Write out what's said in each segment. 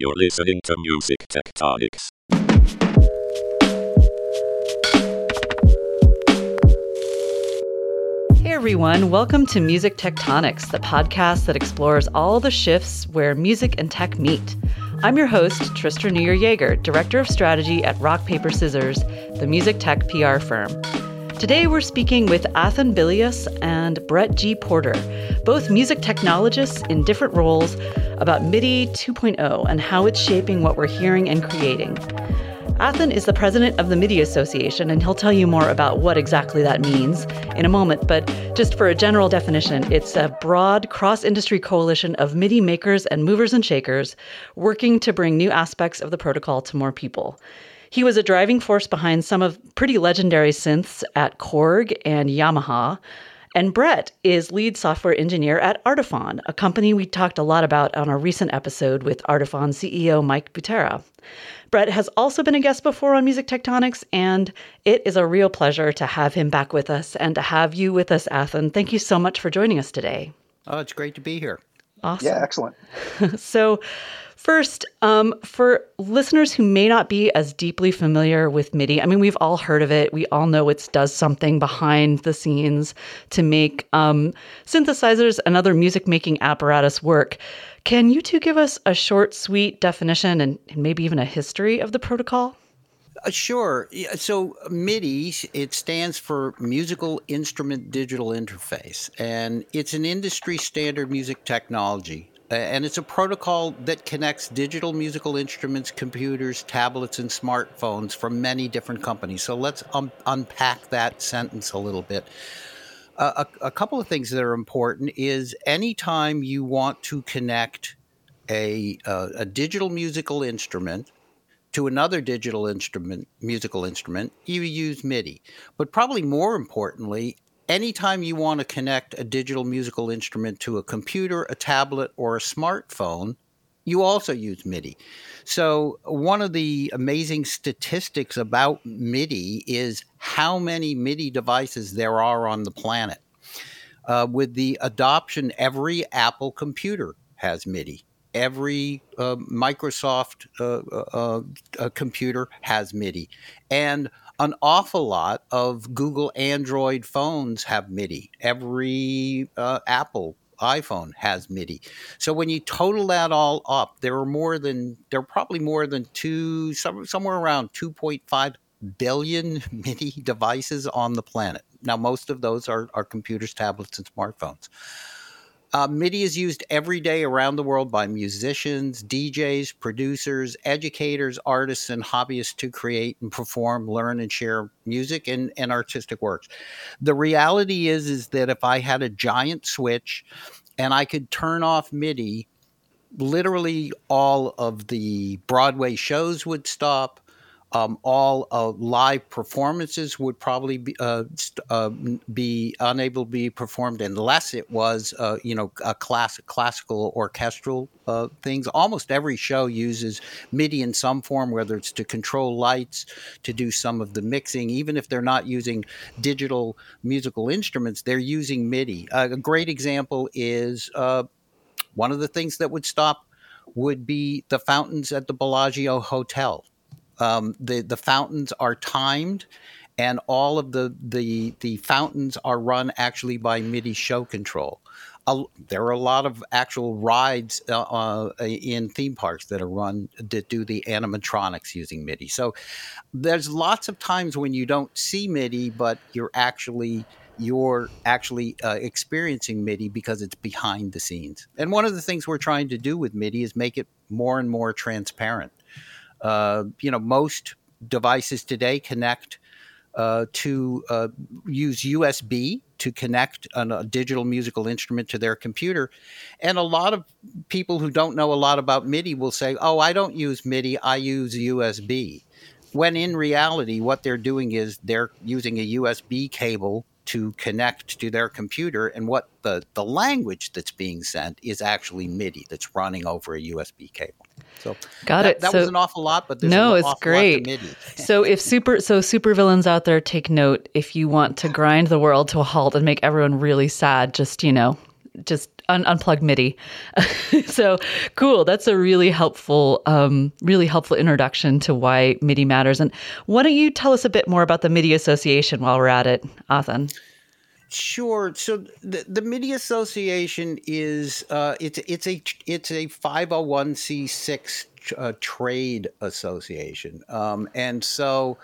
You're listening to Music Tectonics. Hey everyone, welcome to Music Tectonics, the podcast that explores all the shifts where music and tech meet. I'm your host, Tristra Newyear Yeager, Director of Strategy at Rock Paper Scissors, the music tech PR firm. Today we're speaking with Athan Bilias and Brett G. Porter, both music technologists in different roles, about MIDI 2.0 and how it's shaping what we're hearing and creating. Athan is the president of the MIDI Association, and he'll tell you more about what exactly that means in a moment. But just for a general definition, it's a broad cross industry coalition of MIDI makers and movers and shakers working to bring new aspects of the protocol to more people. He was a driving force behind some of pretty legendary synths at Korg and Yamaha. And Brett is lead software engineer at Artiphon, a company we talked a lot about on our recent episode with Artiphon CEO Mike Butera. Brett has also been a guest before on Music Tectonics, and it is a real pleasure to have him back with us and to have you with us, Athan. Thank you so much for joining us today. Oh, it's great to be here. Awesome. Yeah, excellent. so, First, um, for listeners who may not be as deeply familiar with MIDI, I mean, we've all heard of it. We all know it does something behind the scenes to make um, synthesizers and other music making apparatus work. Can you two give us a short, sweet definition and, and maybe even a history of the protocol? Uh, sure. So MIDI, it stands for Musical Instrument Digital Interface, and it's an industry standard music technology and it's a protocol that connects digital musical instruments, computers, tablets, and smartphones from many different companies. So let's un- unpack that sentence a little bit. Uh, a, a, couple of things that are important is anytime you want to connect a, uh, a digital musical instrument to another digital instrument, musical instrument, you use MIDI. But probably more importantly, anytime you want to connect a digital musical instrument to a computer, a tablet, or a smartphone, you also use MIDI. So, one of the amazing statistics about MIDI is how many MIDI devices there are on the planet. Uh, with the adoption, every Apple computer has MIDI. Every uh, Microsoft uh, uh, uh computer has MIDI. And an awful lot of Google Android phones have MIDI. Every uh, Apple iPhone has MIDI. So when you total that all up, there are more than there are probably more than two some, somewhere around 2.5 billion MIDI devices on the planet. Now most of those are, are computers, tablets, and smartphones. Uh, MIDI is used every day around the world by musicians, DJs, producers, educators, artists, and hobbyists to create and perform, learn, and share music and, and artistic works. The reality is, is that if I had a giant switch and I could turn off MIDI, literally all of the Broadway shows would stop um, all uh, live performances would probably be, uh, uh, be unable to be performed unless it was, uh, you know, a class, classical orchestral uh, things. Almost every show uses MIDI in some form, whether it's to control lights, to do some of the mixing. Even if they're not using digital musical instruments, they're using MIDI. a great example is uh, one of the things that would stop would be the fountains at the Bellagio Hotel um, the the fountains are timed, and all of the the the fountains are run actually by MIDI show control. Uh, there are a lot of actual rides uh, uh, in theme parks that are run that do the animatronics using MIDI. So there's lots of times when you don't see MIDI, but you're actually you're actually uh, experiencing MIDI because it's behind the scenes. And one of the things we're trying to do with MIDI is make it more and more transparent. Uh, you know, most devices today connect uh, to uh, use USB to connect a digital musical instrument to their computer. And a lot of people who don't know a lot about MIDI will say, oh, I don't use MIDI, I use USB. When in reality, what they're doing is they're using a USB cable to connect to their computer and what the, the language that's being sent is actually MIDI that's running over a USB cable. So got that, it. That so, was an awful lot, but no, it's great. so if super so super villains out there take note, if you want to grind the world to a halt and make everyone really sad, just you know, just un- unplug MIDI. so cool. That's a really helpful, um, really helpful introduction to why MIDI matters. And why don't you tell us a bit more about the MIDI Association while we're at it, Athan? Sure. So the, the MIDI Association is uh, it's it's a it's a five hundred one c six uh, trade association, um, and so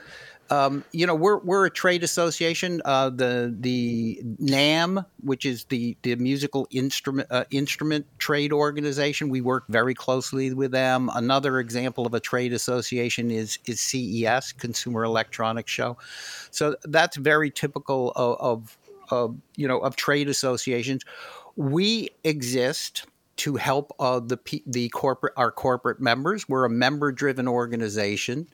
um, you know, we're we're a trade association. Uh, the the NAMM, which is the the musical instrument uh, instrument trade organization, we work very closely with them. Another example of a trade association is is CES, Consumer Electronics Show. So that's very typical of, of, of you know of trade associations. We exist to help uh, the the corporate our corporate members. We're a member driven organization.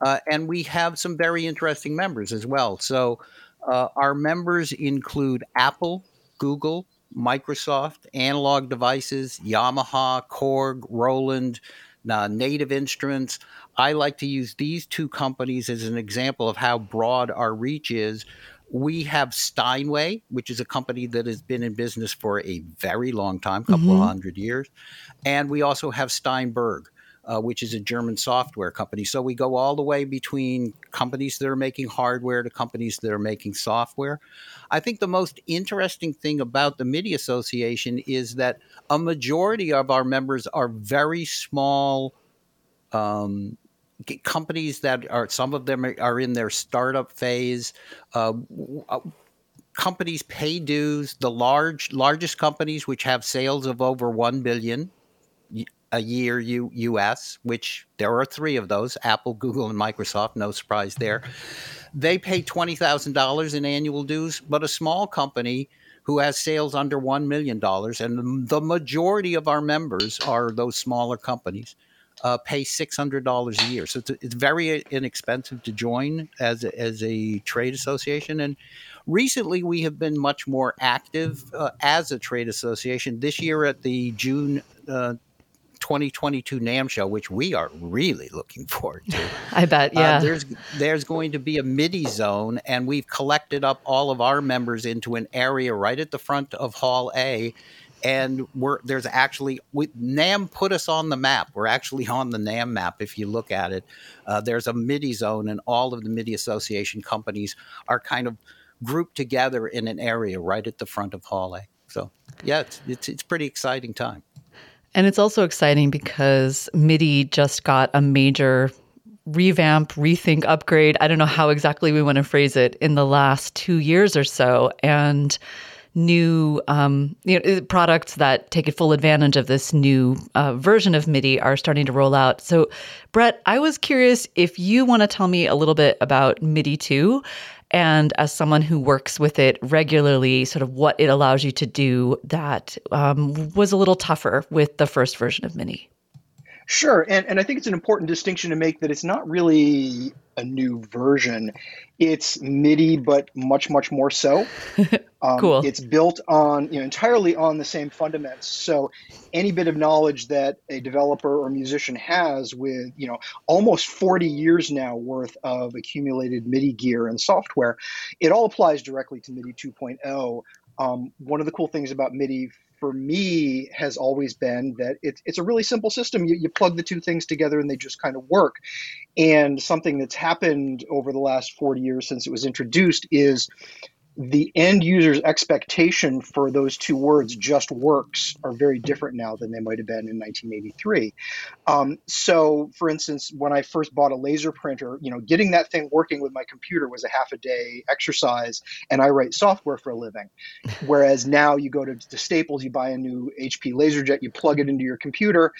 Uh, and we have some very interesting members as well. So uh, our members include Apple, Google, Microsoft, Analog Devices, Yamaha, Korg, Roland, uh, Native Instruments. I like to use these two companies as an example of how broad our reach is. We have Steinway, which is a company that has been in business for a very long time, couple mm-hmm. of hundred years. And we also have Steinberg uh, which is a German software company. So we go all the way between companies that are making hardware to companies that are making software. I think the most interesting thing about the MIDI Association is that a majority of our members are very small. Um, companies that are some of them are in their startup phase uh, uh companies pay dues the large largest companies which have sales of over 1 billion a year U, US, which there are three of those Apple, Google, and Microsoft. No surprise there. They pay $20,000 in annual dues, but a small company who has sales under $1 million, and the majority of our members are those smaller companies. Uh, pay six hundred dollars a year, so it's, it's, very inexpensive to join as a, as a trade association. And recently, we have been much more active uh, as a trade association. This year, at the June uh, 2022 NAMM show, which we are really looking forward to. I bet, uh, yeah. Uh, there's there's going to be a MIDI zone, and we've collected up all of our members into an area right at the front of Hall A. And we're there's actually we, NAMM put us on the map. We're actually on the NAMM map. If you look at it, uh, there's a MIDI zone, and all of the MIDI Association companies are kind of grouped together in an area right at the front of Hall A. So yeah, it's it's, it's pretty exciting time. And it's also exciting because MIDI just got a major revamp, rethink, upgrade. I don't know how exactly we want to phrase it in the last two years or so. And new um, you know, products that take full advantage of this new uh, version of MIDI are starting to roll out. So, Brett, I was curious if you want to tell me a little bit about MIDI 2 and as someone who works with it regularly, sort of what it allows you to do that um, was a little tougher with the first version of MIDI. Sure, and and I think it's an important distinction to make that it's not really a new version. It's MIDI, but much much more so. Um, cool. It's built on you know entirely on the same fundamentals. So any bit of knowledge that a developer or musician has with you know almost 40 years now worth of accumulated MIDI gear and software, it all applies directly to MIDI 2.0. Um, one of the cool things about MIDI for me has always been that it, it's a really simple system. You, you plug the two things together and they just kind of work. And something that's happened over the last 40 years since it was introduced is the end user's expectation for those two words just works are very different now than they might have been in 1983 um, so for instance when i first bought a laser printer you know getting that thing working with my computer was a half a day exercise and i write software for a living. Whereas now you go to, to staples you buy a new hp laserjet you plug it into your computer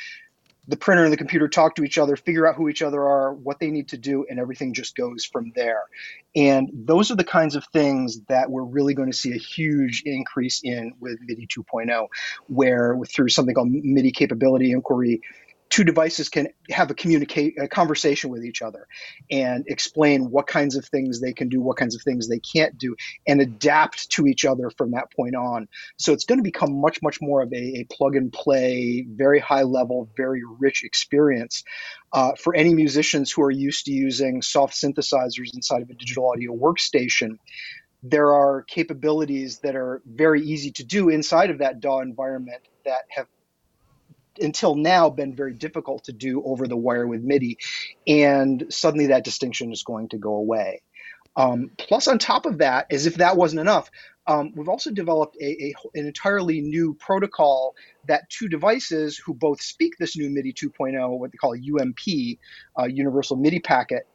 the printer and the computer talk to each other, figure out who each other are, what they need to do, and everything just goes from there. And those are the kinds of things that we're really going to see a huge increase in with MIDI 2.0, where through something called MIDI capability inquiry, two devices can have a communicate a conversation with each other and explain what kinds of things they can do what kinds of things they can't do and adapt to each other from that point on. So it's going to become much much more of a, a plug and play very high level very rich experience uh, for any musicians who are used to using soft synthesizers inside of a digital audio workstation. There are capabilities that are very easy to do inside of that DAW environment that have until now been very difficult to do over the wire with MIDI. And suddenly that distinction is going to go away. Um, plus, on top of that, as if that wasn't enough, um, we've also developed a, a, an entirely new protocol that two devices who both speak this new MIDI 2.0, what they call UMP, uh, Universal MIDI Packet,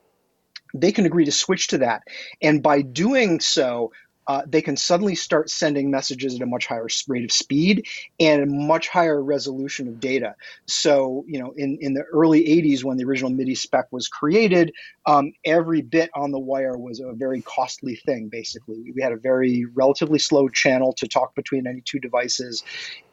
they can agree to switch to that. And by doing so, uh, they can suddenly start sending messages at a much higher rate of speed and a much higher resolution of data. So, you know, in, in the early 80s, when the original MIDI spec was created, um, every bit on the wire was a very costly thing, basically. We had a very relatively slow channel to talk between any two devices,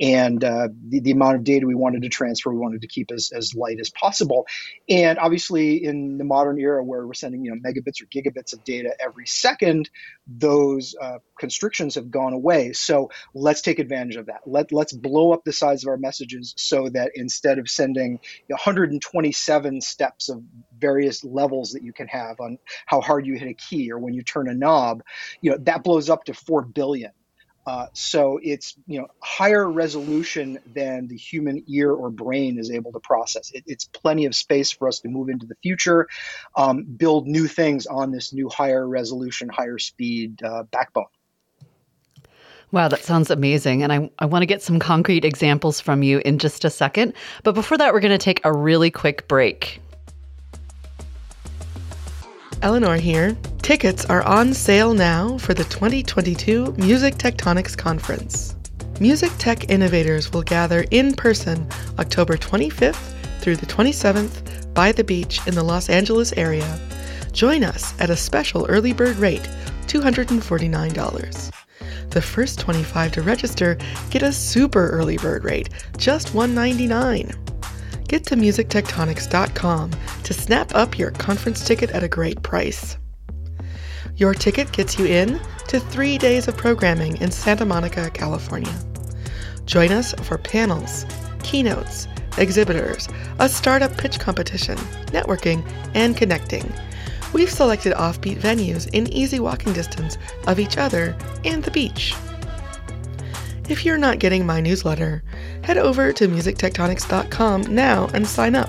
and uh, the, the amount of data we wanted to transfer, we wanted to keep as, as light as possible. And obviously, in the modern era where we're sending, you know, megabits or gigabits of data every second, those uh, constrictions have gone away. So let's take advantage of that. Let, let's blow up the size of our messages so that instead of sending 127 steps of various levels that you can have on how hard you hit a key or when you turn a knob, you know, that blows up to 4 billion. Uh, so it's you know higher resolution than the human ear or brain is able to process. It, it's plenty of space for us to move into the future, um, build new things on this new higher resolution, higher speed uh, backbone. Wow, that sounds amazing. And I, I want to get some concrete examples from you in just a second. But before that, we're going to take a really quick break. Eleanor here. Tickets are on sale now for the 2022 Music Tectonics Conference. Music Tech innovators will gather in person October 25th through the 27th by the beach in the Los Angeles area. Join us at a special early bird rate, $249. The first 25 to register get a super early bird rate, just $199. Get to musictectonics.com to snap up your conference ticket at a great price. Your ticket gets you in to three days of programming in Santa Monica, California. Join us for panels, keynotes, exhibitors, a startup pitch competition, networking, and connecting. We've selected offbeat venues in easy walking distance of each other and the beach. If you're not getting my newsletter, head over to musictectonics.com now and sign up.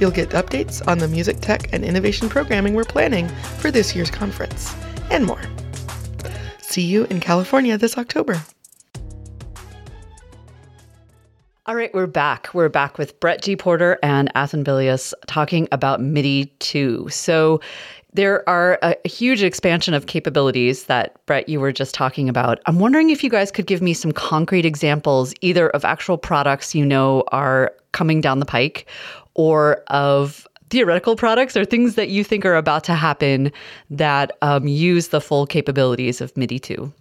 You'll get updates on the music tech and innovation programming we're planning for this year's conference, and more. See you in California this October. All right, we're back. We're back with Brett G. Porter and Athan Bilias talking about MIDI 2. So, there are a, huge expansion of capabilities that Brett you were just talking about. I'm wondering if you guys could give me some concrete examples either of actual products you know are coming down the pike or of theoretical products or things that you think are about to happen that um, use the full capabilities of MIDI 2.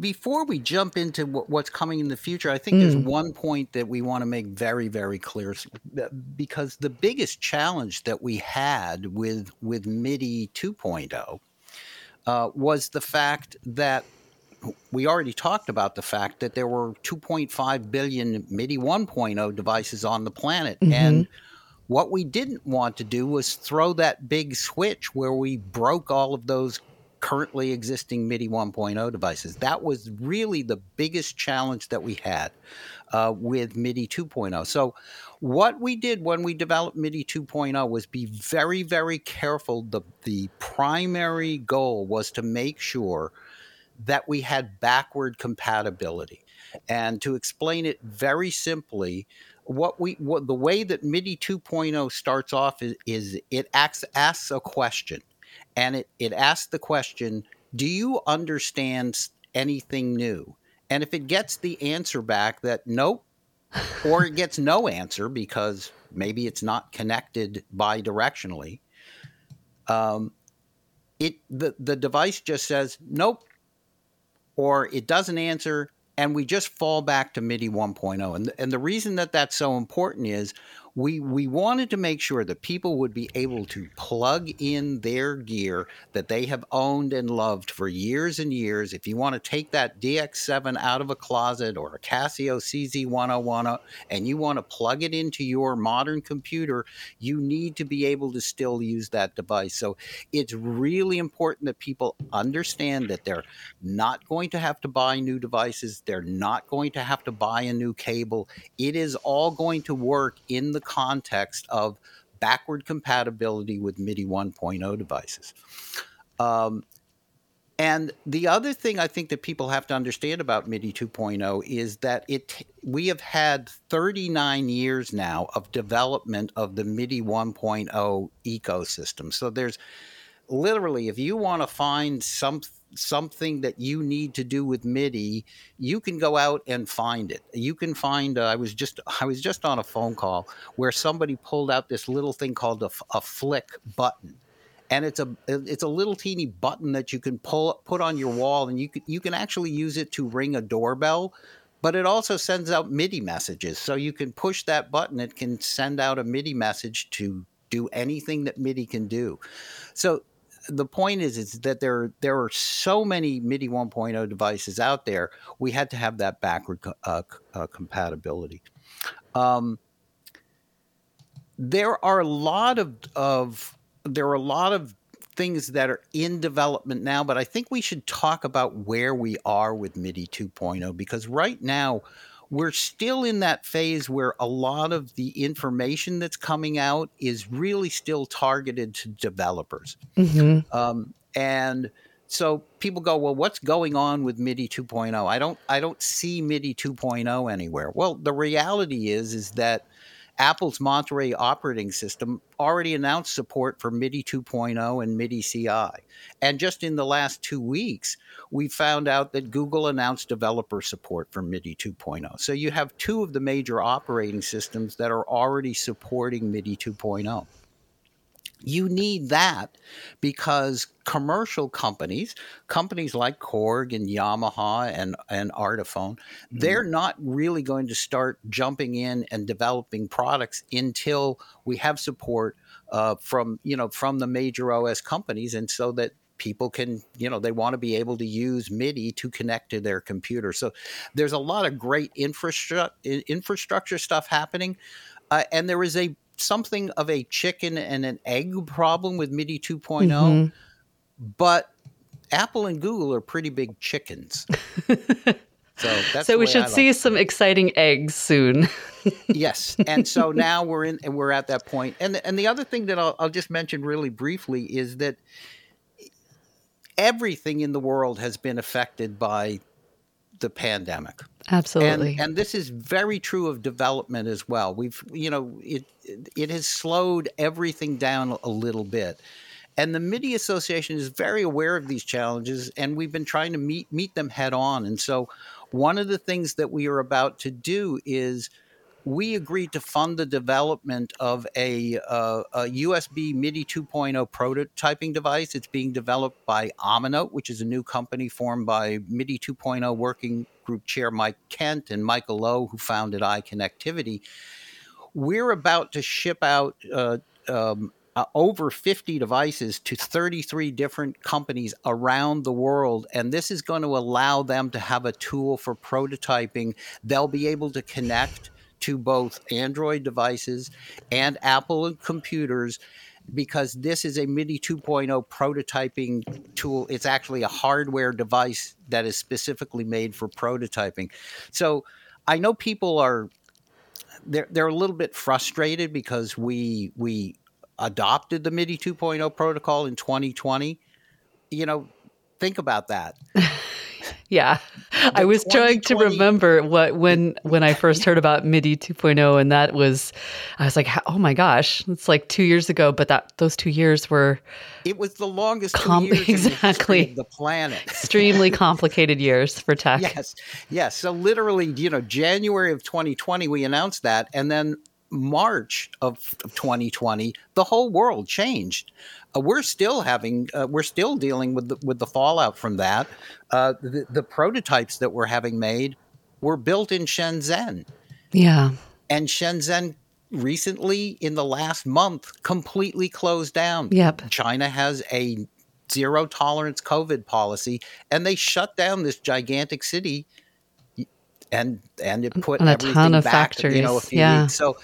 Before we jump into what's coming in the future, I think mm. there's one point that we want to make very, very clear because the biggest challenge that we had with with MIDI 2.0 uh, was the fact that we already talked about the fact that there were 2.5 billion MIDI 1.0 devices on the planet, mm-hmm. and what we didn't want to do was throw that big switch where we broke all of those currently existing MIDI 1.0 devices. That was really the biggest challenge that we had uh, with MIDI 2.0. So, what we did when we developed MIDI 2.0 was be very, very careful. The, the primary goal was to make sure that we had backward compatibility. And to explain it very simply, what we what the way that MIDI 2.0 starts off is, is it asks, asks a question and it, it asks the question Do you understand anything new? And if it gets the answer back that nope, or it gets no answer because maybe it's not connected bi-directionally, um, it the, the device just says nope, or it doesn't answer, and we just fall back to MIDI 1.0. And, and the reason that that's so important is we we wanted to make sure that people would be able to plug in their gear that they have owned and loved for years and years. If you want to take that DX7 out of a closet or a Casio CZ101 uh, and you want to plug it into your modern computer, you need to be able to still use that device. So it's really important that people understand that they're not going to have to buy new devices, they're not going to have to buy a new cable. It is all going to work in the context of backward compatibility with MIDI 1.0 devices. Um, and the other thing I think that people have to understand about MIDI 2.0 is that it we have had 39 years now of development of the MIDI 1.0 ecosystem. So there's literally if you want to find some something that you need to do with MIDI, you can go out and find it. You can find. Uh, I was just I was just on a phone call where somebody pulled out this little thing called a, a flick button, and it's a it's a little teeny button that you can pull put on your wall, and you can you can actually use it to ring a doorbell. But it also sends out MIDI messages, so you can push that button. It can send out a MIDI message to do anything that MIDI can do. So the point is is that there there are so many MIDI 1.0 devices out there. We had to have that backward uh, uh, compatibility. Um, there are a lot of of there are a lot of things that are in development now, but I think we should talk about where we are with MIDI 2.0 because right now we're still in that phase where a lot of the information that's coming out is really still targeted to developers. Mm-hmm. Um, and so people go, well, what's going on with MIDI 2.0? I don't, I don't see MIDI 2.0 anywhere. Well, the reality is, is that Apple's Monterey operating system already announced support for MIDI 2.0 and MIDI CI. And just in the last two weeks, we found out that Google announced developer support for MIDI 2.0. So you have two of the major operating systems that are already supporting MIDI 2.0. You need that because commercial companies, companies like Korg and Yamaha and, and Artiphon, mm-hmm. they're not really going to start jumping in and developing products until we have support uh, from you know from the major OS companies, and so that people can you know they want to be able to use MIDI to connect to their computer. So there's a lot of great infrastructure infrastructure stuff happening, uh, and there is a something of a chicken and an egg problem with MIDI 2.0, mm-hmm. but Apple and Google are pretty big chickens. So, so we should like see it. some exciting eggs soon. yes, and so now we're in, and we're at that point. And the, and the other thing that I'll, I'll just mention really briefly is that everything in the world has been affected by the pandemic. Absolutely. And, and, this is very true of development as well. We've, you know, it it has slowed everything down a little bit. And the MIDI Association is very aware of these challenges, and we've been trying to meet meet them head on. And so, one of the things that we are about to do is we agreed to fund the development of a, uh, a, USB MIDI 2.0 prototyping device. It's being developed by AmeNote, which is a new company formed by MIDI 2.0 Working Group Chair Mike Kent and Michael Loh, who founded iConnectivity. We're about to ship out uh, um, uh, over 50 devices to 33 different companies around the world. And this is going to allow them to have a tool for prototyping. They'll be able to connect to both Android devices and Apple computers because this is a MIDI 2.0 prototyping tool. It's actually a hardware device that is specifically made for prototyping. So I know people are they're they're a little bit frustrated because we we adopted the MIDI 2.0 protocol in 2020. You know, think about that. Yeah. I was trying to remember what when when I first heard about MIDI 2.0 and that was I was like oh my gosh, it's like 2 years ago, but that those 2 years were It was the longest com- exactly the, the planet. Extremely complicated years for tech. Yes. Yes, so literally, you know, January of 2020 we announced that and then March of 2020, the whole world changed uh, we're still having uh, we're still dealing with the, with the fallout from that. Uh, the, the, prototypes that we're having made were built in Shenzhen. Yeah, and Shenzhen recently in the last month completely closed down. Yep. China has a zero tolerance COVID policy, and they shut down this gigantic city. And and it put And a everything ton of back, you know, a yeah. weeks. So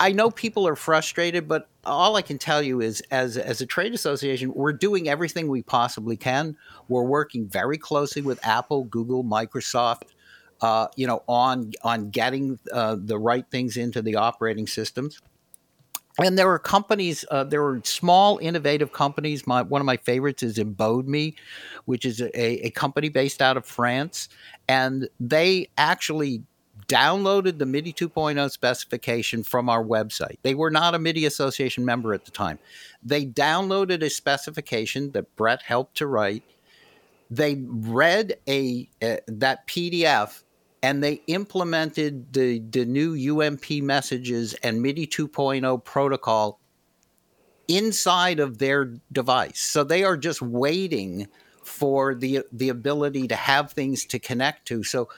I know people are frustrated, but all I can tell you is, as as a trade association, we're doing everything we possibly can. We're working very closely with Apple, Google, Microsoft, uh, you know, on on getting uh, the right things into the operating systems. And there are companies, uh, there are small, innovative companies. My one of my favorites is Embodme, which is a, a company based out of France, and they actually downloaded the MIDI 2.0 specification from our website. They were not a MIDI Association member at the time. They downloaded a specification that Brett helped to write. They read a uh, that PDF and they implemented the the new UMP messages and MIDI 2.0 protocol inside of their device. So they are just waiting for the the ability to have things to connect to. So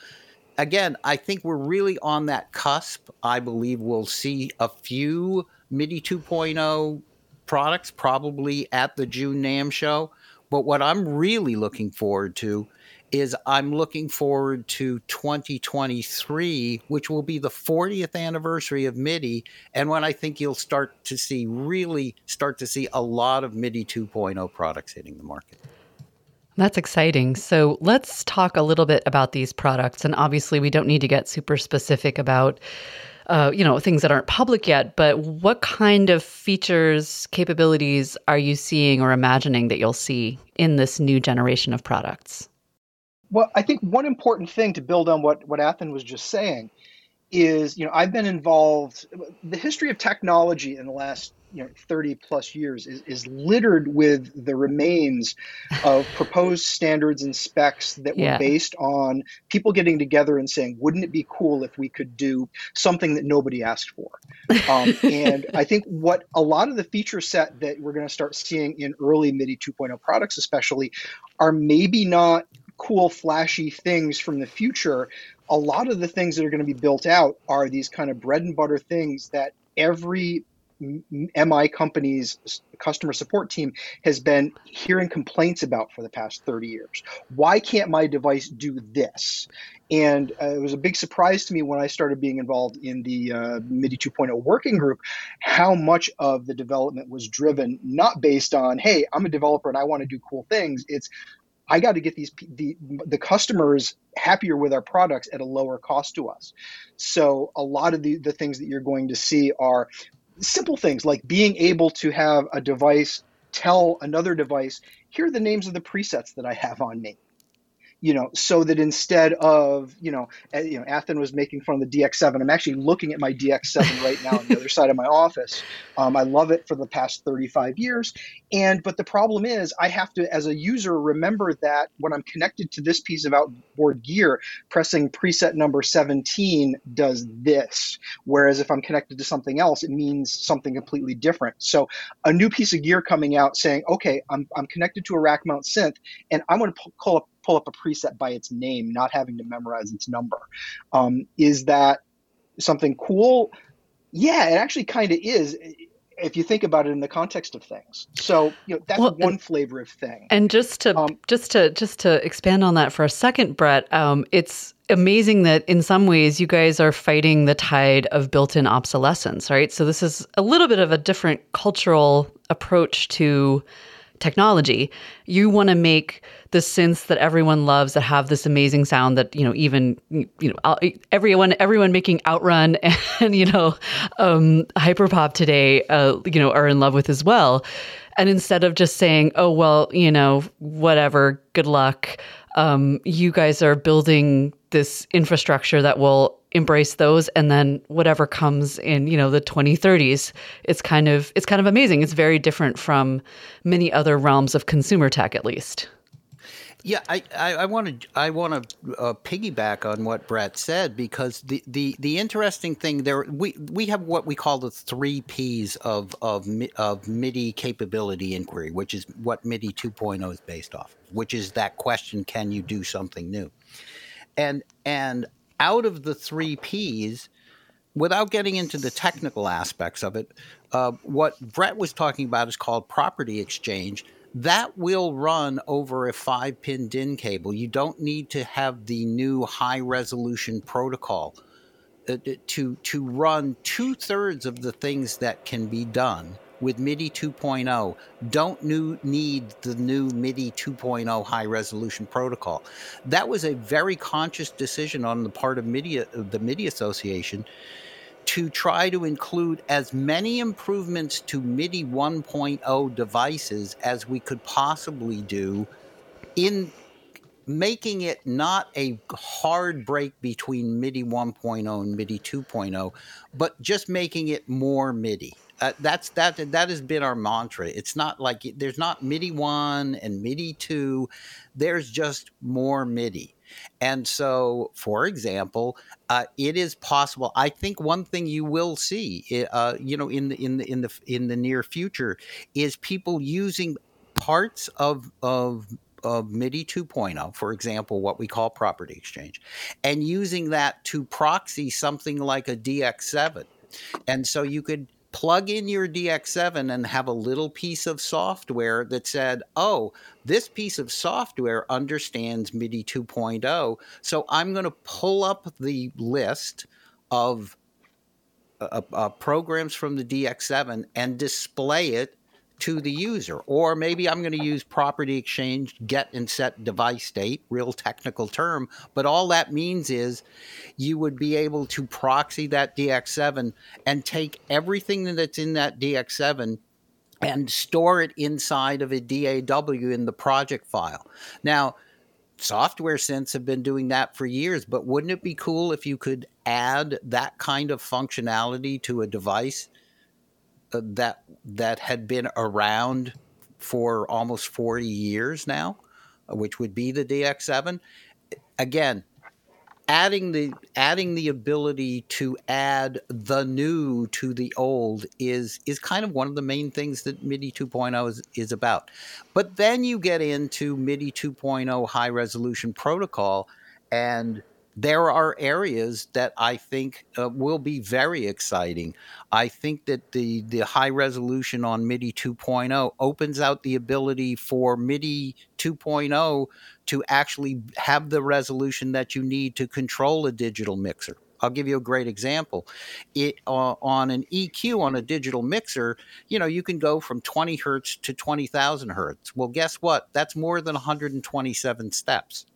again, I think we're really on that cusp. I believe we'll see a few MIDI 2.0 products probably at the June NAMM show. But what I'm really looking forward to is I'm looking forward to 2023, which will be the 40th anniversary of MIDI, and when I think you'll start to see really start to see a lot of MIDI 2.0 products hitting the market. That's exciting. So let's talk a little bit about these products. And obviously, we don't need to get super specific about, uh, you know, things that aren't public yet. But what kind of features, capabilities are you seeing or imagining that you'll see in this new generation of products? Well, I think one important thing to build on what what Athan was just saying is, you know, I've been involved. The history of technology in the last you know 30 plus years is, is littered with the remains of proposed standards and specs that were Yeah. based on people getting together and saying wouldn't it be cool if we could do something that nobody asked for um, and i think what a lot of the feature set that we're going to start seeing in early midi 2.0 products especially are maybe not cool flashy things from the future a lot of the things that are going to be built out are these kind of bread and butter things that every MI company's customer support team has been hearing complaints about for the past 30 years. Why can't my device do this? And uh, it was a big surprise to me when I started being involved in the uh, MIDI 2.0 working group how much of the development was driven not based on, hey, I'm a developer and I want to do cool things. It's I got to get these the the customers happier with our products at a lower cost to us. So a lot of the the things that you're going to see are simple things like being able to have a device tell another device, here are the names of the presets that I have on me. You know, so that instead of you know, you know, Athan was making fun of the DX7. I'm actually looking at my DX7 right now on the other side of my office. Um, I love it for the past 35 years, and but the problem is, I have to, as a user, remember that when I'm connected to this piece of outboard gear, pressing preset number 17 does this. Whereas if I'm connected to something else, it means something completely different. So a new piece of gear coming out saying, okay, I'm, I'm connected to a rack mount synth, and I'm going to pull up pull up a preset by its name, not having to memorize its number. Um, is that something cool? Yeah, it actually kind of is if you think about it in the context of things. So you know that's Well, and- one flavor of thing. And just to Um, just to just to expand on that for a second, Brett, um, it's amazing that in some ways you guys are fighting the tide of built-in obsolescence, right? So this is a little bit of a different cultural approach to technology. You want to make the synths that everyone loves that have this amazing sound that you know even you know everyone everyone making outrun and you know um hyperpop today uh you know are in love with as well and instead of just saying oh well you know whatever good luck um you guys are building this infrastructure that will embrace those. And then whatever comes in you know the 2030s it's kind of it's kind of amazing. It's very different from many other realms of consumer tech at least. Yeah, I, I, want to I want to uh, piggyback on what Brett said because the, the, the interesting thing there we we have what we call the three P's of of of MIDI capability inquiry, which is what MIDI 2.0 is based off, which is that question: Can you do something new? And and out of the three P's, without getting into the technical aspects of it, uh, what Brett was talking about is called property exchange. That will run over a five pin DIN cable. You don't need to have the new high resolution protocol uh, to, to run two thirds of the things that can be done with MIDI 2.0 don't new, need the new MIDI 2.0 high resolution protocol. That was a very conscious decision on the part of MIDI, the MIDI Association to try to include as many improvements to MIDI 1.0 devices as we could possibly do in making it not a hard break between MIDI 1.0 and MIDI 2.0, but just making it more MIDI. Uh, that's that that has been our mantra. It's not like there's not MIDI 1 and MIDI 2. There's just more MIDI. And so, for example, uh, it is possible. I think one thing you will see, uh, you know, in the in the in the in the near future, is people using parts of of of MIDI 2.0, for example, what we call property exchange, and using that to proxy something like a DX7. And so you could plug in your DX7 and have a little piece of software that said, oh, this piece of software understands MIDI 2.0. So I'm going to pull up the list of uh, uh, programs from the DX7 and display it to the user. Or maybe I'm going to use property exchange, get and set device state, real technical term. But all that means is you would be able to proxy that DX7 and take everything that's in that DX7 and store it inside of a DAW in the project file. Now, software synths have been doing that for years, but wouldn't it be cool if you could add that kind of functionality to a device that that had been around for almost 40 years now, uh, which would be the DX7. Again, adding the adding the ability to add the new to the old is is kind of one of the main things that MIDI 2.0 is, is about. But then you get into MIDI 2.0 high resolution protocol and there are areas that I think uh, will be very exciting. I think that the the high resolution on MIDI 2.0 opens out the ability for MIDI 2.0 to actually have the resolution that you need to control a digital mixer. I'll give you a great example. It uh, on an EQ on a digital mixer, you know, you can go from 20 hertz to 20,000 hertz. Well, guess what? That's more than 127 steps.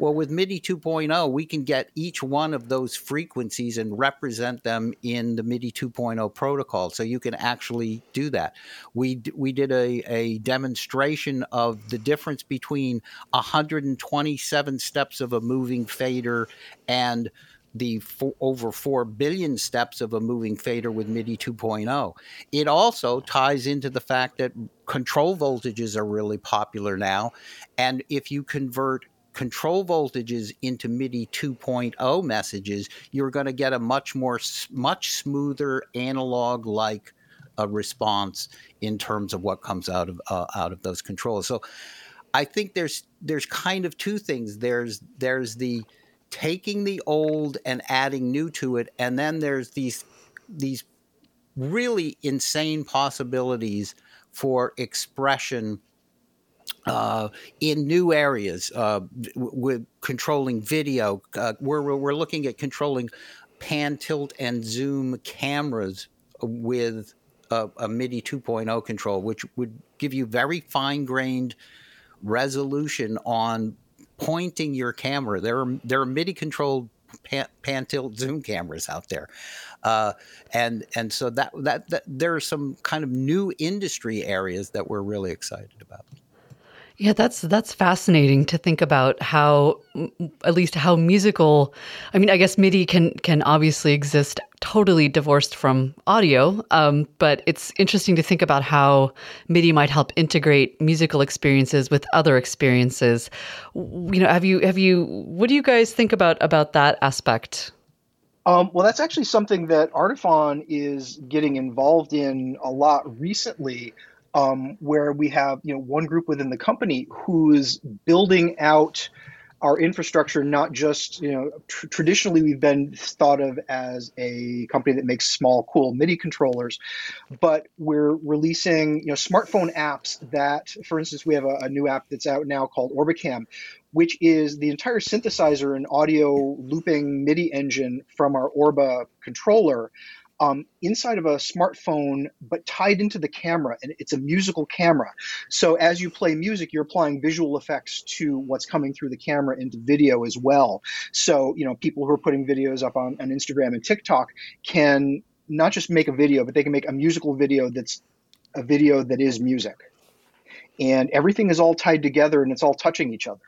Well, with MIDI 2.0, we can get each one of those frequencies and represent them in the MIDI 2.0 protocol. So you can actually do that. We, we did a, a demonstration of the difference between 127 steps of a moving fader and the four, over 4 billion steps of a moving fader with MIDI 2.0. It also ties into the fact that control voltages are really popular now. And if you convert control voltages into MIDI 2.0 messages, you're going to get a much more, much smoother analog like a response in terms of what comes out of uh, out of those controls. So, I think there's there's kind of two things. There's there's the taking the old and adding new to it, and then there's these these really insane possibilities for expression uh, in new areas uh, with controlling video. Uh, we're, we're looking at controlling pan, tilt, and zoom cameras with a, a MIDI 2.0 control, which would give you very fine grained resolution on pointing your camera. There are, there are MIDI controlled pan, pan, tilt, zoom cameras out there. Uh, and and so that, that that there are some kind of new industry areas that we're really excited about. Yeah, that's that's fascinating to think about how at least how musical I mean, I guess MIDI can can obviously exist totally divorced from audio, um, but it's interesting to think about how MIDI might help integrate musical experiences with other experiences. You know, have you have you what do you guys think about about that aspect? Um, well, that's actually something that Artiphon is getting involved in a lot recently um, where we have you know one group within the company who's building out our infrastructure not just you know tr- traditionally we've been thought of as a company that makes small cool midi controllers but we're releasing you know smartphone apps that for instance we have a, a new app that's out now called Orbacam which is the entire synthesizer and audio looping midi engine from our orba controller um, inside of a smartphone, but tied into the camera, and it's a musical camera. So as you play music, you're applying visual effects to what's coming through the camera into video as well. So you know, people who are putting videos up on, on Instagram and TikTok can not just make a video, but they can make a musical video that's a video that is music. And everything is all tied together and it's all touching each other.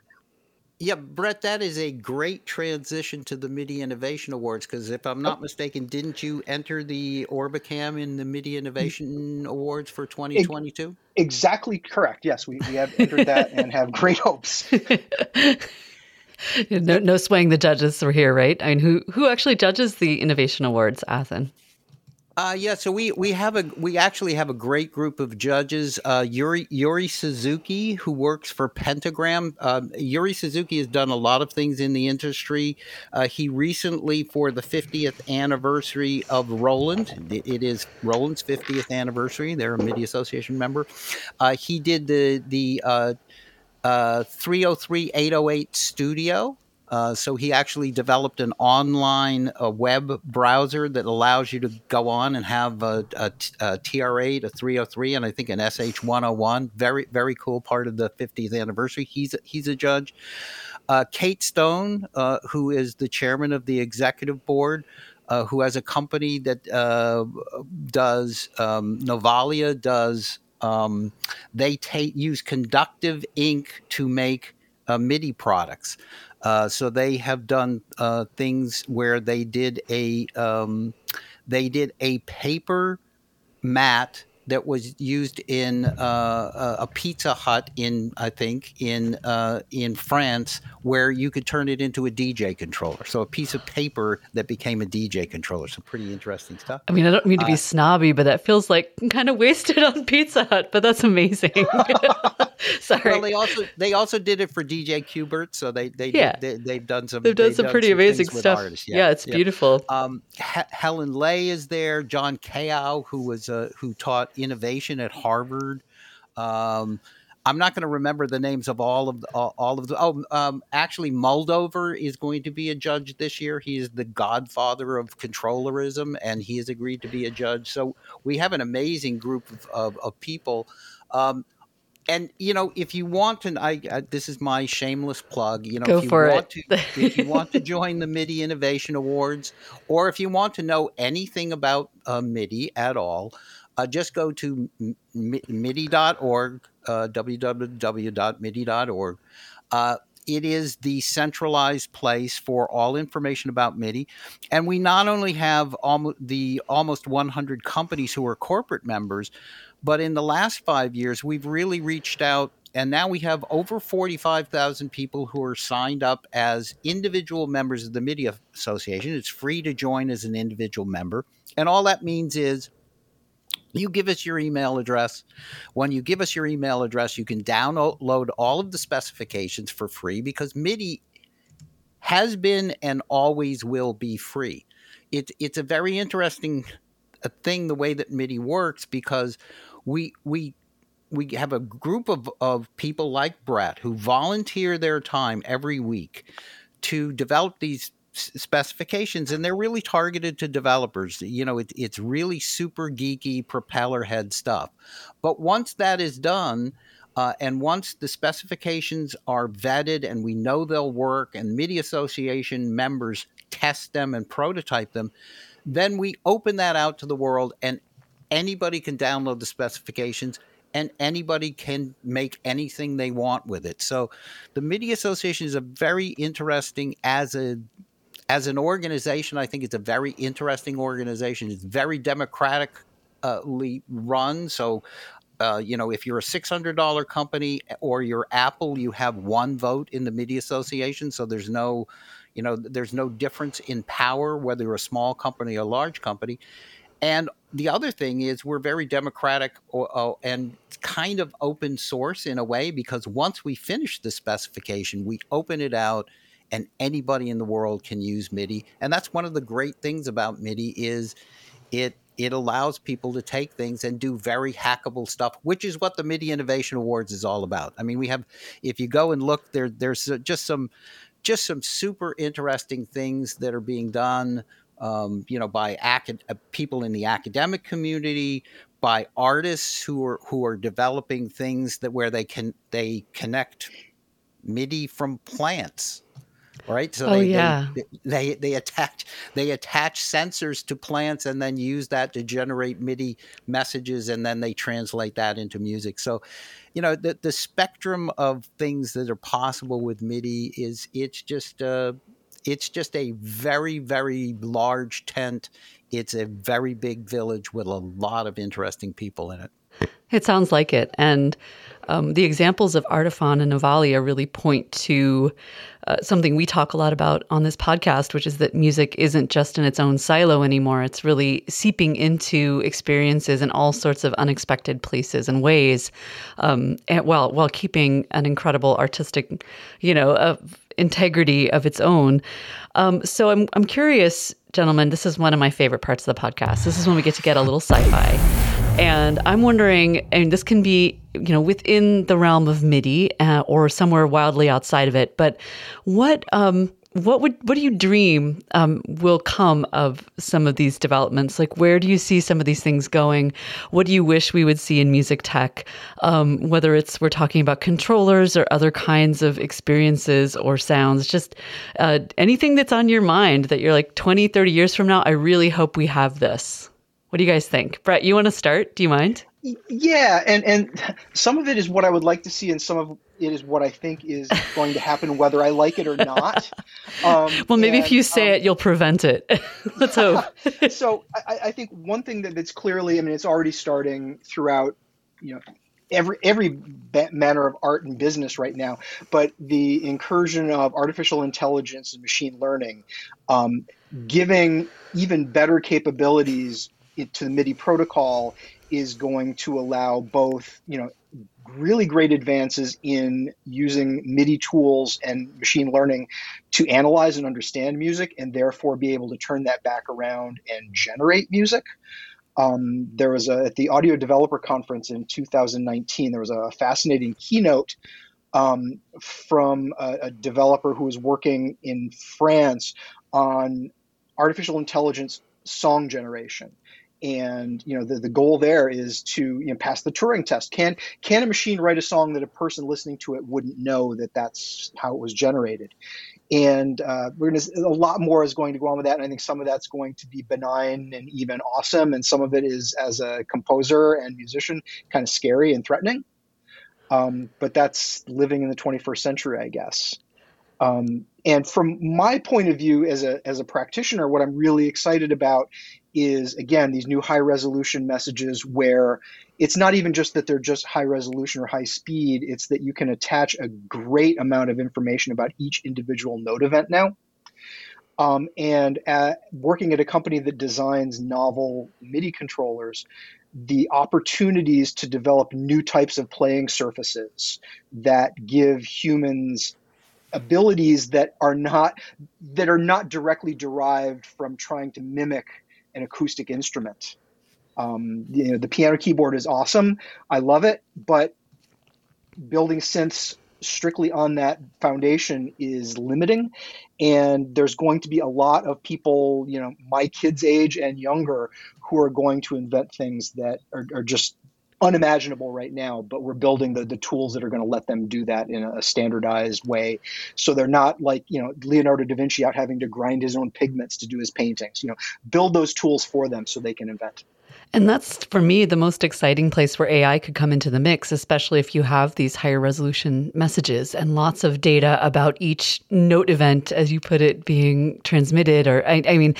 Yeah, Brett, that is a great transition to the MIDI Innovation Awards because if I'm oh. not mistaken, didn't you enter the Orbacam in the MIDI Innovation Awards for 2022? Exactly correct. Yes, we, we have entered that and have great hopes. no, no swaying the judges were here, right? I mean, who who actually judges the Innovation Awards, Athan? Uh, yeah, so we we have a we actually have a great group of judges. Uh, Yuri Yuri Suzuki, who works for Pentagram. Uh, Yuri Suzuki has done a lot of things in the industry. Uh, he recently, for the 50th anniversary of Roland, it is Roland's 50th anniversary. They're a MIDI Association member. Uh, he did the the uh, 303 808 studio. Uh, so he actually developed an online uh, web browser that allows you to go on and have a, a, a TR8, a 303, and I think an SH101. Very, very cool part of the 50th anniversary. He's a, he's a judge. Uh, Kate Stone, uh, who is the chairman of the executive board, uh, who has a company that uh, does um, Novalia does. Um, they take use conductive ink to make MIDI products. Uh, so they have done uh, things where they did a um, they did a paper mat that was used in uh, a Pizza Hut in I think in uh, in France, where you could turn it into a DJ controller. So a piece of paper that became a DJ controller. So pretty interesting stuff. I mean, I don't mean to be uh, snobby, but that feels like kind of wasted on Pizza Hut. But that's amazing. Sorry. Well, they also they also did it for DJ Qbert, so they they yeah they, have done some they've done some done pretty some amazing stuff. Yeah, yeah, it's yeah. beautiful. Um, Helen Leigh is there. John Kao, who was uh, who taught innovation at Harvard. Um, I'm not going to remember the names of all of the, all, of the. Oh, um, actually, Moldover is going to be a judge this year. He is the godfather of controllerism, and he has agreed to be a judge. So we have an amazing group of, of, of people. Um, and you know, if you want to, I, I, this is my shameless plug. You know, Go if you for want it. to, if you want to join the MIDI Innovation Awards, or if you want to know anything about uh, MIDI at all, uh, just go to MIDI.org, uh, www.midi.org. Uh, it is the centralized place for all information about MIDI. And we not only have the almost 100 companies who are corporate members, but in the last five years, we've really reached out, and now we have over 45,000 people who are signed up as individual members of the MIDI Association. It's free to join as an individual member. And all that means is you give us your email address. When you give us your email address, you can download all of the specifications for free because MIDI has been and always will be free. It, it's a very interesting uh, thing the way that MIDI works because we we we have a group of, of people like Brett who volunteer their time every week to develop these specifications and they're really targeted to developers you know it, it's really super geeky propeller head stuff but once that is done uh, and once the specifications are vetted and we know they'll work and MIDI Association members test them and prototype them, then we open that out to the world and anybody can download the specifications and anybody can make anything they want with it. So the MIDI Association is a very interesting as a as an organization. I think it's a very interesting organization. It's very democratically run. So. Uh, you know, if you're a $600 company or you're Apple, you have one vote in the MIDI Association. So there's no, you know, there's no difference in power whether you're a small company or a large company. And the other thing is we're very democratic and kind of open source in a way because once we finish the specification, we open it out and anybody in the world can use MIDI. And that's one of the great things about MIDI is it it allows people to take things and do very hackable stuff, which is what the MIDI Innovation Awards is all about. I mean, we have if you go and look there there's just some just some super interesting things that are being done um, you know, by uh, people in the academic community, by artists who are who are developing things that where they can they connect MIDI from plants right? So oh, they, yeah. they, they they attach they attach sensors to plants and then use that to generate MIDI messages and then they translate that into music. So, you know, the the spectrum of things that are possible with MIDI is it's just uh it's just a very very large tent. It's a very big village with a lot of interesting people in it. It sounds like it. And um, the examples of Artiphon and Novalia really point to uh, something we talk a lot about on this podcast, which is that music isn't just in its own silo anymore. It's really seeping into experiences in all sorts of unexpected places and ways, um, and, while while keeping an incredible artistic, you know, uh, integrity of its own. Um, so I'm I'm curious, gentlemen. This is one of my favorite parts of the podcast. This is when we get to get a little sci-fi. And I'm wondering, and this can be, you know, within the realm of MIDI uh, or somewhere wildly outside of it, but what um, what would what do you dream um, will come of some of these developments? Like, where do you see some of these things going? What do you wish we would see in music tech? Um, whether it's we're talking about controllers or other kinds of experiences or sounds, just uh, anything that's on your mind that you're like 20, 30 years from now, I really hope we have this. What do you guys think? Brett, you want to start? Do you mind? Yeah, and and some of it is what I would like to see, and some of it is what I think is going to happen, whether I like it or not. Um, well, maybe and, if you say um, it, you'll prevent it. Let's hope. so I, I, think one thing that, that's clearly, I mean, it's already starting throughout, you know, every every manner of art and business right now. But the incursion of artificial intelligence and machine learning, um, giving even better capabilities to the MIDI protocol is going to allow both, you know, really great advances in using MIDI tools and machine learning to analyze and understand music and therefore be able to turn that back around and generate music. Um, there was a, at the Audio Developer Conference in 2019, there was a fascinating keynote um, from a, a developer who was working in France on artificial intelligence song generation and you know the, the goal there is to you know pass the turing test. Can can a machine write a song that a person listening to it wouldn't know that that's how it was generated? And uh, we're gonna a lot more is going to go on with that and i think some of that's going to be benign and even awesome and some of it is as a composer and musician kind of scary and threatening. Um, but that's living in the 21st century i guess. Um, and from my point of view as a, as a practitioner, what I'm really excited about is again these new high resolution messages where it's not even just that they're just high resolution or high speed it's that you can attach a great amount of information about each individual note event now. Um, and at, working at a company that designs novel midi controllers the opportunities to develop new types of playing surfaces that give humans abilities that are not that are not directly derived from trying to mimic an acoustic instrument. Um, you know, the piano keyboard is awesome. I love it, but building synths strictly on that foundation is limiting. And there's going to be a lot of people, you know, my kids' age and younger, who are going to invent things that are, are just unimaginable right now, but we're building the, the tools that are going to let them do that in a standardized way. So they're not like, you know, Leonardo da Vinci out having to grind his own pigments to do his paintings. You know, build those tools for them so they can invent. And that's for me the most exciting place where AI could come into the mix, especially if you have these higher resolution messages and lots of data about each note event, as you put it, being transmitted. Or, I, I mean,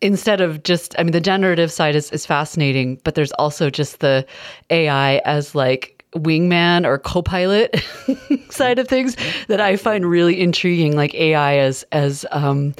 instead of just, I mean, the generative side is, is fascinating, but there's also just the AI as like wingman or co-pilot side of things that I find really intriguing, like AI as as um,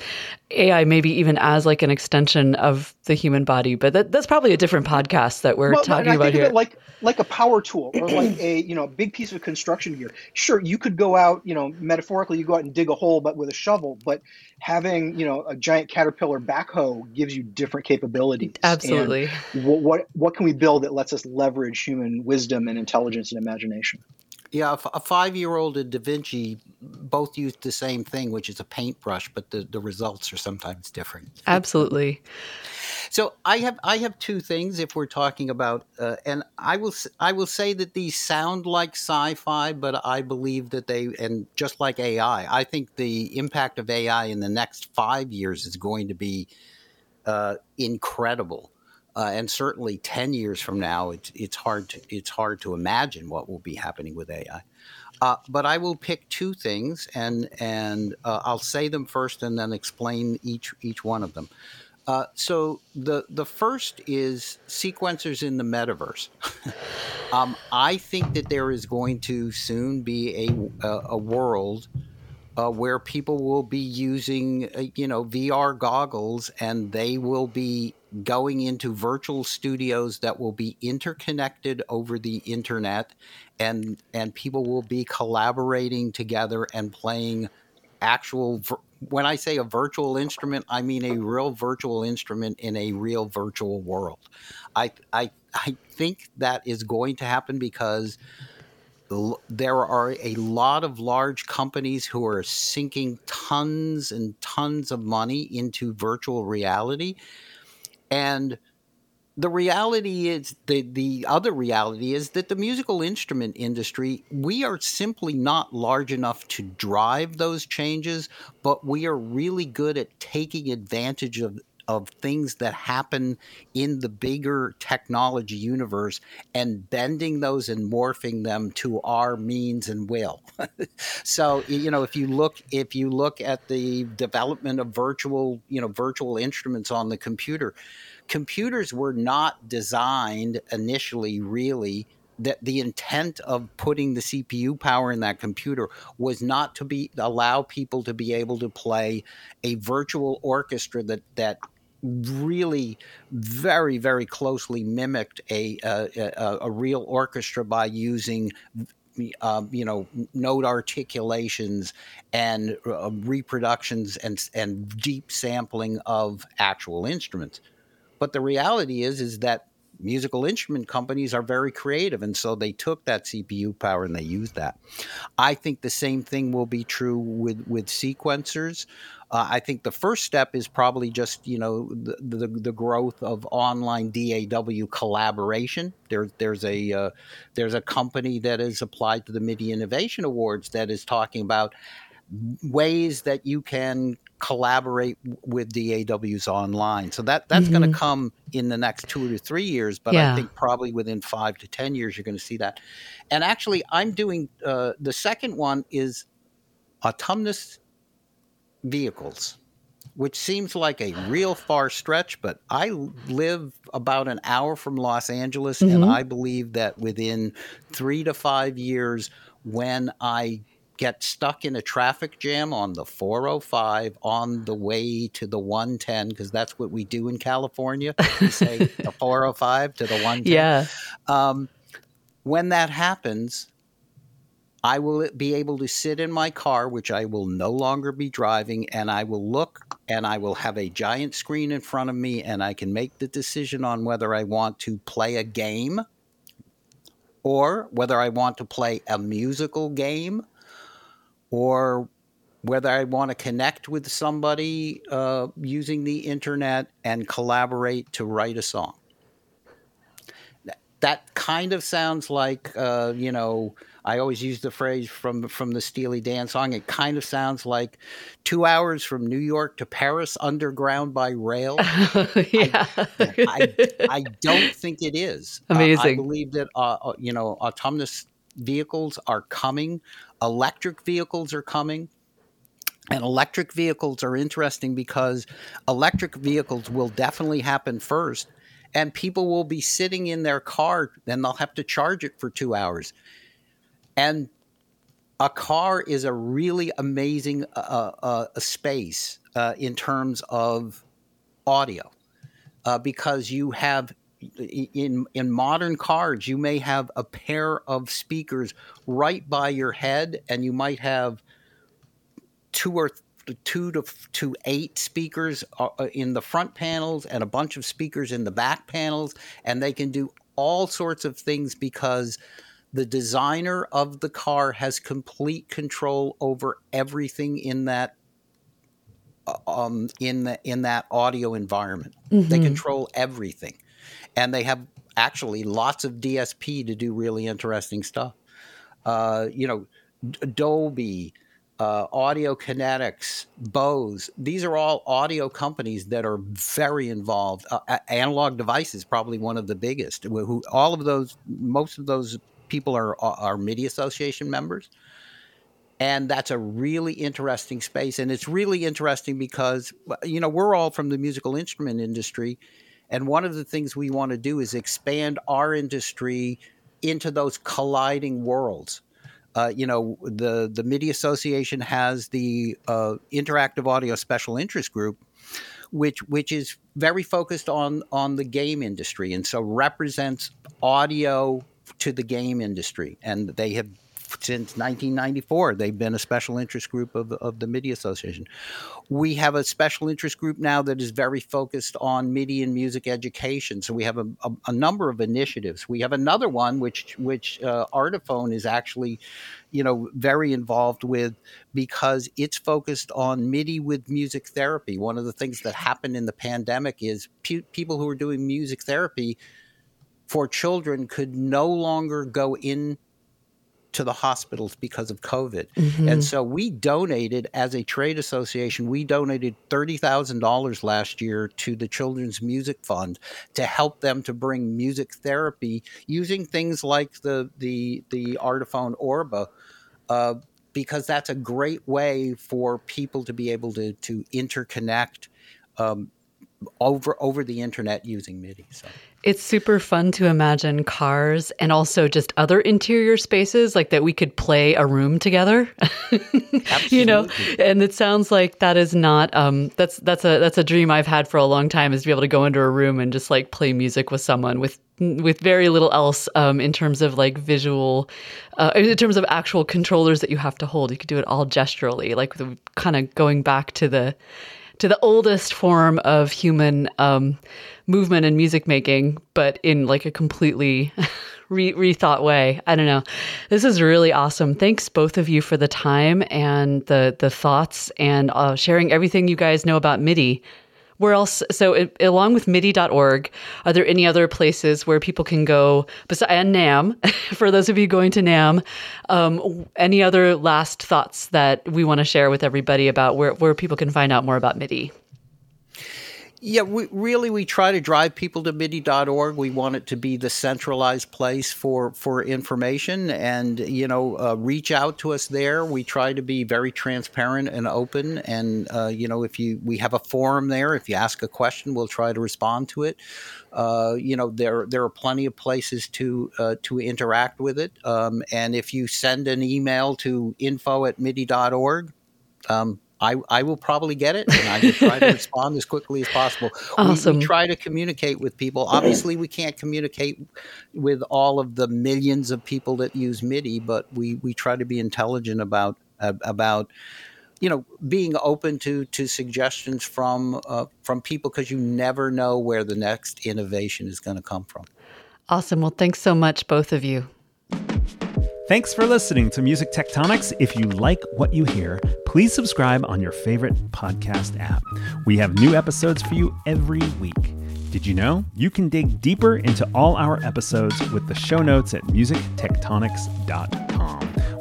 AI maybe even as like an extension of the human body, but that, that's probably a different podcast that we're Well, talking about think of here. it like like a power tool or like a you know big piece of construction gear. Sure, you could go out, you know, metaphorically, you go out and dig a hole, but with a shovel. But having you know a giant caterpillar backhoe gives you different capabilities. Absolutely. what, what what can we build that lets us leverage human wisdom and intelligence and imagination? Yeah, a five-year-old and Da Vinci both used the same thing, which is a paintbrush, but the, the results are sometimes different. Absolutely. So I have I have two things if we're talking about, uh, and I will I will say that these sound like sci-fi, but I believe that they and just like AI, I think the impact of AI in the next five years is going to be uh, incredible. Uh, and certainly, ten years from now, it's it's hard to it's hard to imagine what will be happening with AI. Uh, but I will pick two things, and and uh, I'll say them first, and then explain each each one of them. Uh, so the the first is sequencers in the metaverse. um, I think that there is going to soon be a a, a world uh, where people will be using uh, you know VR goggles, and they will be going into virtual studios that will be interconnected over the internet, and and people will be collaborating together and playing actual vir- when I say a virtual instrument, I mean a real virtual instrument in a real virtual world. I I I think that is going to happen because there are a lot of large companies who are sinking tons and tons of money into virtual reality and the reality is the the other reality is that the musical instrument industry we are simply not large enough to drive those changes but we are really good at taking advantage of of things that happen in the bigger technology universe and bending those and morphing them to our means and will. So you know if you look if you look at the development of virtual you know virtual instruments on the computer computers were not designed initially really that the intent of putting the CPU power in that computer was not to be allow people to be able to play a virtual orchestra that that really very very closely mimicked a a, a, real orchestra by using um, you know note articulations and uh, reproductions and and deep sampling of actual instruments. But the reality is is that musical instrument companies are very creative and so they took that cpu power and they used that. I think the same thing will be true with with sequencers uh, i think the first step is probably just you know the, the, the growth of online daw collaboration there, there's a uh, there's a company that has applied to the midi innovation awards that is talking about ways that you can collaborate with DAWs online. So that that's going to come in the next two to three years, but Yeah. I think probably within five to ten years you're going to see that. And actually, I'm doing uh, the second one is autonomous vehicles. Which seems like a real far stretch, but I live about an hour from Los Angeles, and I believe that within three to five years, when I get stuck in a traffic jam on the 405 on the way to the 110 because that's what we do in California. We say the 405 to the 110. Yeah. Um, when that happens, I will be able to sit in my car, which I will no longer be driving, and I will look and I will have a giant screen in front of me, and I can make the decision on whether I want to play a game or whether I want to play a musical game or whether I want to connect with somebody uh, using the internet and collaborate to write a song. That- kind of sounds like, uh, you know, I always use the phrase from from the Steely Dan song. It kind of sounds like two hours from New York to Paris underground by rail. yeah. I, I don't think it is. Uh, I believe that uh, uh, you know autonomous vehicles are coming. Electric vehicles are coming. And electric vehicles are interesting because electric vehicles will definitely happen first, and people will be sitting in their car then they'll have to charge it for two hours. And a car is a really amazing uh, uh, uh, space. uh, in terms of audio uh, because you have in in modern cars you may have a pair of speakers right by your head and you might have two or two to to eight speakers uh, in the front panels and a bunch of speakers in the back panels and they can do all sorts of things because the designer of the car has complete control over everything in that uh, um, in the in that audio environment. Mm-hmm. They control everything, and they have actually lots of DSP to do really interesting stuff. Uh, you know, Dolby, uh, Audio Kinetics, Bose. These are all audio companies that are very involved. Uh, Analog Devices, probably one of the biggest. Who all of those, most of those people are are MIDI Association members, and that's a really interesting space. And it's really interesting because you know we're all from the musical instrument industry, and one of the things we want to do is expand our industry into those colliding worlds. Uh, you know, the the MIDI Association has the uh, Interactive Audio Special Interest Group, which which is very focused on on the game industry, and so represents audio to the game industry, and they have since 1994 they've been a special interest group of, of the MIDI Association. We have a special interest group now that is very focused on MIDI and music education. So we have a, a, a number of initiatives. We have another one which which uh, Artiphon is actually, you know, very involved with because it's focused on MIDI with music therapy. One of the things that happened in the pandemic is pe- people who are doing music therapy for children could no longer go in to the hospitals because of COVID. Mm-hmm. And so we donated as a trade association, we donated $30,000 last year to the Children's Music Fund to help them to bring music therapy using things like the the the Artiphon Orba uh, because that's a great way for people to be able to to interconnect um, over over the internet using MIDI. So it's super fun to imagine cars and also just other interior spaces like that we could play a room together. you know, and it sounds like that is not um that's that's a that's a dream I've had for a long time is to be able to go into a room and just like play music with someone with with very little else um, in terms of like visual, uh, in terms of actual controllers that you have to hold. You could do it all gesturally, like kind of going back to the to the oldest form of human um, movement and music making, but in like a completely re- rethought way. I don't know. This is really awesome. Thanks both of you for the time and the the thoughts and uh, sharing everything you guys know about MIDI where else so it, along with midi.org are there any other places where people can go besides and NAMM for those of you going to NAMM, um, any other last thoughts that we want to share with everybody about where, where people can find out more about midi yeah, we, really, we try to drive people to MIDI.org. We want it to be the centralized place for for information, and you know, uh, reach out to us there. We try to be very transparent and open, and uh, you know, if you we have a forum there. If you ask a question, we'll try to respond to it. Uh, you know, there there are plenty of places to uh, to interact with it, um, and if you send an email to info at MIDI.org. Um, I, I will probably get it and I will try to respond as quickly as possible. Awesome. We, we, try to communicate with people. Obviously, we can't communicate with all of the millions of people that use MIDI, but we, we try to be intelligent about uh, about you know being open to to suggestions from uh, from people because you never know where the next innovation is going to come from. Awesome. Well, thanks so much, both of you. Thanks for listening to Music Tectonics. If you like what you hear, please subscribe on your favorite podcast app. We have new episodes for you every week. Did you know you can dig deeper into all our episodes with the show notes at musictectonics.com?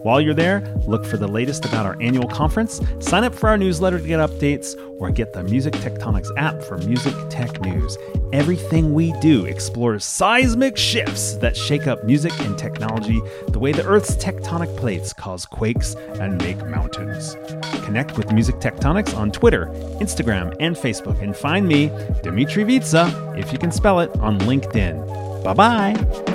While you're there, look for the latest about our annual conference, sign up for our newsletter to get updates, or get the Music Tectonics app for music tech news. Everything we do explores seismic shifts that shake up music and technology the way the Earth's tectonic plates cause quakes and make mountains. Connect with Music Tectonics on Twitter, Instagram, and Facebook, and find me, Dmitri Vietze, if you can spell it, on LinkedIn. Bye bye.